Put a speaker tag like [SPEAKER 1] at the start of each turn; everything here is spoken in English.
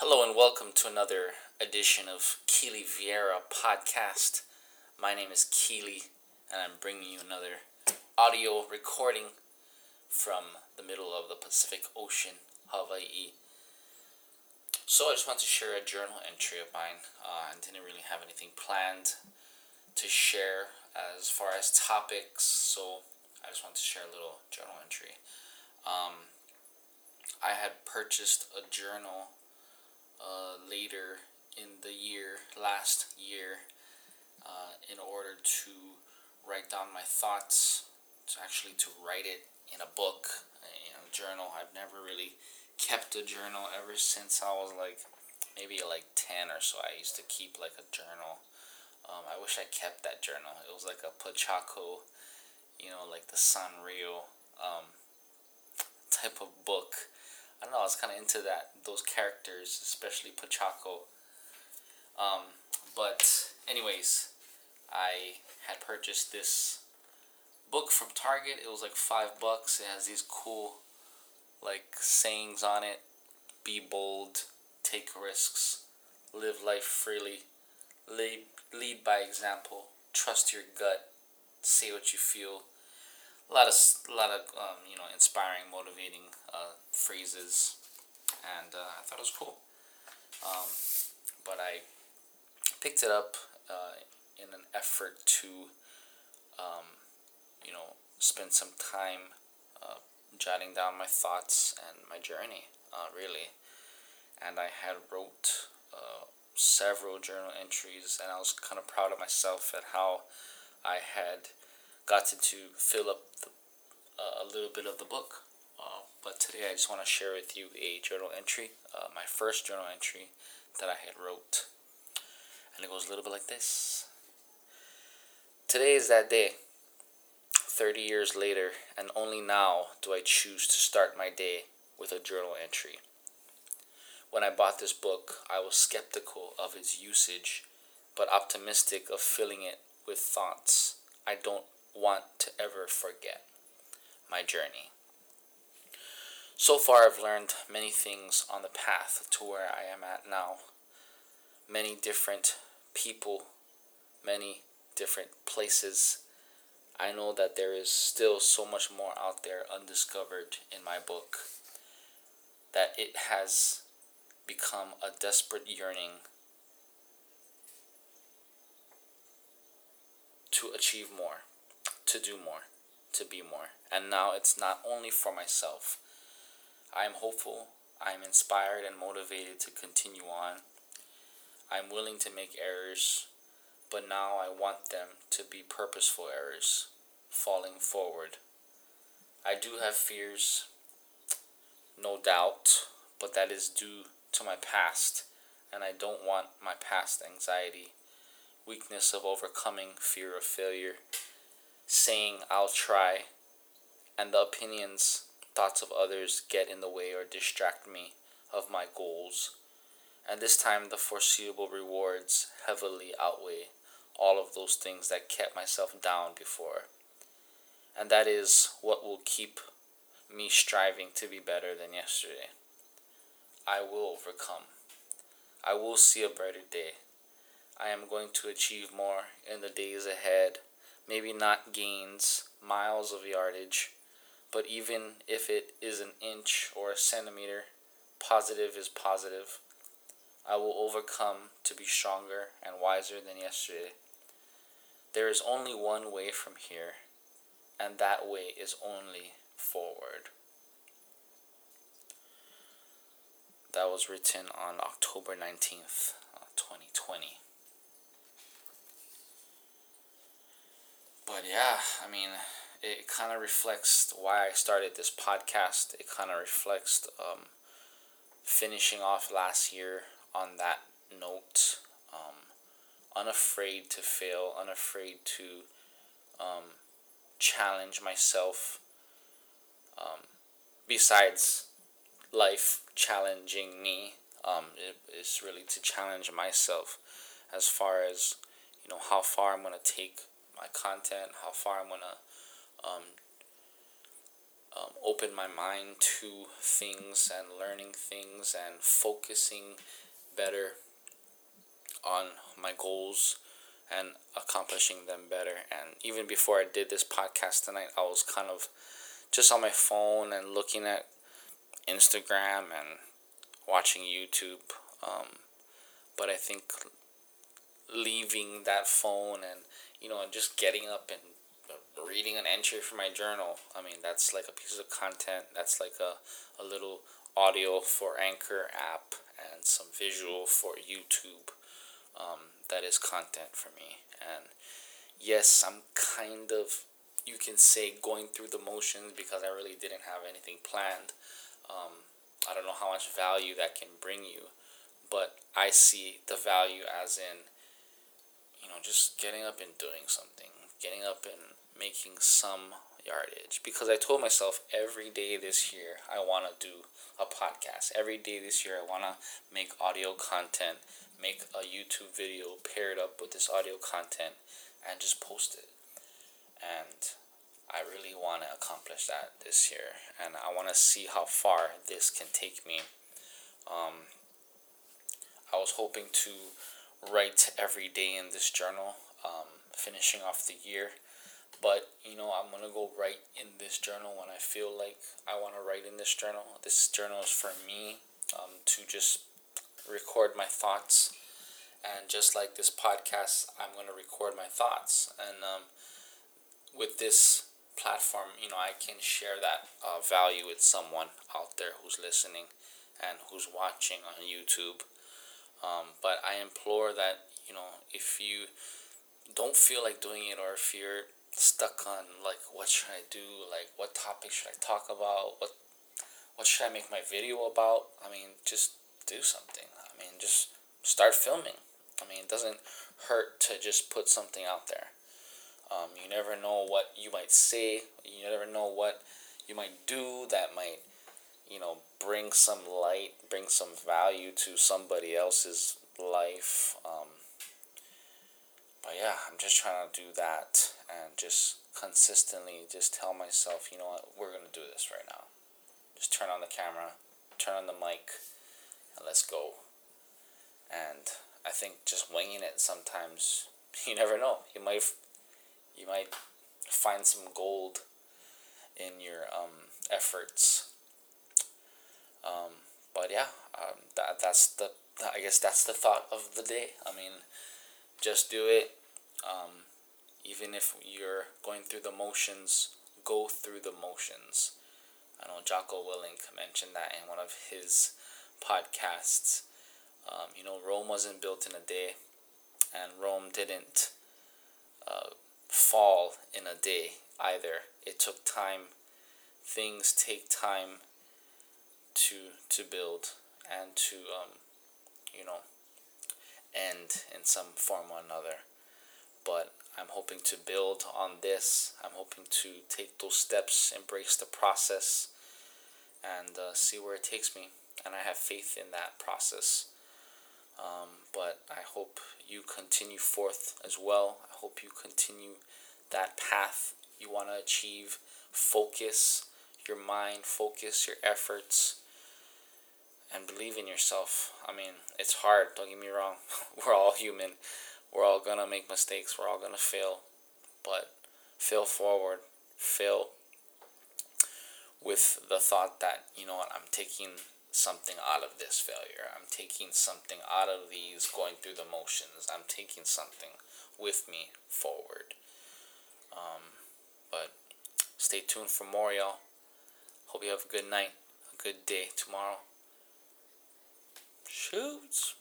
[SPEAKER 1] Hello and welcome to another edition of Kili Vieira podcast. My name is Kili and I'm bringing you another audio recording from the middle of the Pacific Ocean, Hawaii. So I just want to share a journal entry of mine. Uh, I didn't really have anything planned to share as far as topics, so I just want to share a little journal entry. Um, I had purchased a journal uh, later in the year, last year, uh, in order to write down my thoughts, to actually to write it in a book, in a journal. I've never really kept a journal ever since I was like maybe like 10 or so. I used to keep like a journal. Um, I wish I kept that journal. It was like a Pochacco, you know, like the Sanrio um, type of book I don't know. I was kind of into that those characters, especially Pochacco. Um, but anyways, I had purchased this book from Target. It was like five bucks. It has these cool like sayings on it. Be bold, take risks, live life freely, lead, lead by example, trust your gut, say what you feel, a lot of a lot of um, you know inspiring, motivating uh, phrases, and uh, I thought it was cool. Um, but I picked it up uh, in an effort to, um, you know, spend some time uh, jotting down my thoughts and my journey, uh, really. And I had wrote uh, several journal entries, and I was kind of proud of myself at how I had gotten to fill up the, uh, a little bit of the book. Uh, but today I just want to share with you a journal entry, uh, my first journal entry that I had wrote. And it goes a little bit like this. Today is that day. 30 years later, and only now do I choose to start my day with a journal entry. When I bought this book, I was skeptical of its usage, but optimistic of filling it with thoughts I don't want to ever forget my journey. So far, I've learned many things on the path to where I am at now. Many different people, many different places. I know that there is still so much more out there undiscovered in my book. That it has become a desperate yearning to achieve more to do more, to be more. And now it's not only for myself. I am hopeful, I am inspired and motivated to continue on. I'm willing to make errors, but now I want them to be purposeful errors, falling forward. I do have fears, no doubt, but that is due to my past, and I don't want my past anxiety, weakness of overcoming fear of failure, saying I'll try, and the opinions, thoughts of others get in the way or distract me of my goals. And this time, the foreseeable rewards heavily outweigh all of those things that kept myself down before. And that is what will keep me striving to be better than yesterday. I will overcome. I will see a brighter day. I am going to achieve more in the days ahead maybe not gains miles of yardage, but even if it is an inch or a centimeter, positive is positive. I will overcome to be stronger and wiser than yesterday. There is only one way from here, and that way is only forward. That was written on October 19th, uh, 2020. But yeah, I mean, it kind of reflects why I started this podcast. It kind of reflects um, finishing off last year on that note. Um, unafraid to fail, unafraid to um, challenge myself. Um, besides life challenging me, um, it is really to challenge myself as far as you know how far I'm gonna take my content, how far I'm gonna um, um, open my mind to things and learning things and focusing better on my goals and accomplishing them better. And even before I did this podcast tonight, I was kind of just on my phone and looking at Instagram and watching YouTube. Um, but I think leaving that phone and you know and just getting up and reading an entry from my journal. I mean, that's like a piece of content. That's like a, a little audio for Anchor app and some visual for YouTube. Um, that is content for me. And yes, I'm kind of, you can say, going through the motions because I really didn't have anything planned. Um, I don't know how much value that can bring you, but I see the value as in, just getting up and doing something, getting up and making some yardage because I told myself every day this year I want to do a podcast. Every day this year I want to make audio content, make a YouTube video paired up with this audio content and just post it. And I really want to accomplish that this year and I want to see how far this can take me. Um, I was hoping to write every day in this journal, um, finishing off the year but you know, I'm gonna go write in this journal when I feel like I want to write in this journal. This journal is for me um, to just record my thoughts, and just like this podcast, I'm gonna record my thoughts. And um, with this platform, you know, I can share that uh, value with someone out there who's listening and who's watching on YouTube. Um, but I implore that you know, if you don't feel like doing it, or if you're stuck on like what should I do, like what topic should I talk about, what what should I make my video about? I mean, just do something. I mean, just start filming. I mean, it doesn't hurt to just put something out there. Um, you never know what you might say. You never know what you might do that might, you know, bring some light, bring some value to somebody else's life. Um, but yeah, I'm just trying to do that and just consistently just tell myself, you know what, we're going to do this right now. Just turn on the camera, turn on the mic, and let's go. And I think just winging it sometimes, you never know. You might, you might find some gold in your um, efforts. Um, but yeah, um, that that's the I guess that's the thought of the day. I mean, just do it. Um, even if you're going through the motions, go through the motions. I know Jocko Willink mentioned that in one of his podcasts. Um, you know, Rome wasn't built in a day, and Rome didn't uh, fall in a day either. It took time. Things take time to to build and to um, you know end in some form or another. But I'm hoping to build on this. I'm hoping to take those steps, embrace the process, and uh, see where it takes me. And I have faith in that process. Um, but I hope you continue forth as well. I hope you continue that path you want to achieve. Focus your mind, focus your efforts, and believe in yourself. I mean, it's hard, don't get me wrong. We're all human. We're all gonna make mistakes. We're all gonna fail, but fail forward. Fail with the thought that you know what I'm taking something out of this failure. I'm taking something out of these going through the motions. I'm taking something with me forward. Um, but stay tuned for more, y'all. Hope you have a good night, a good day tomorrow. Shoots.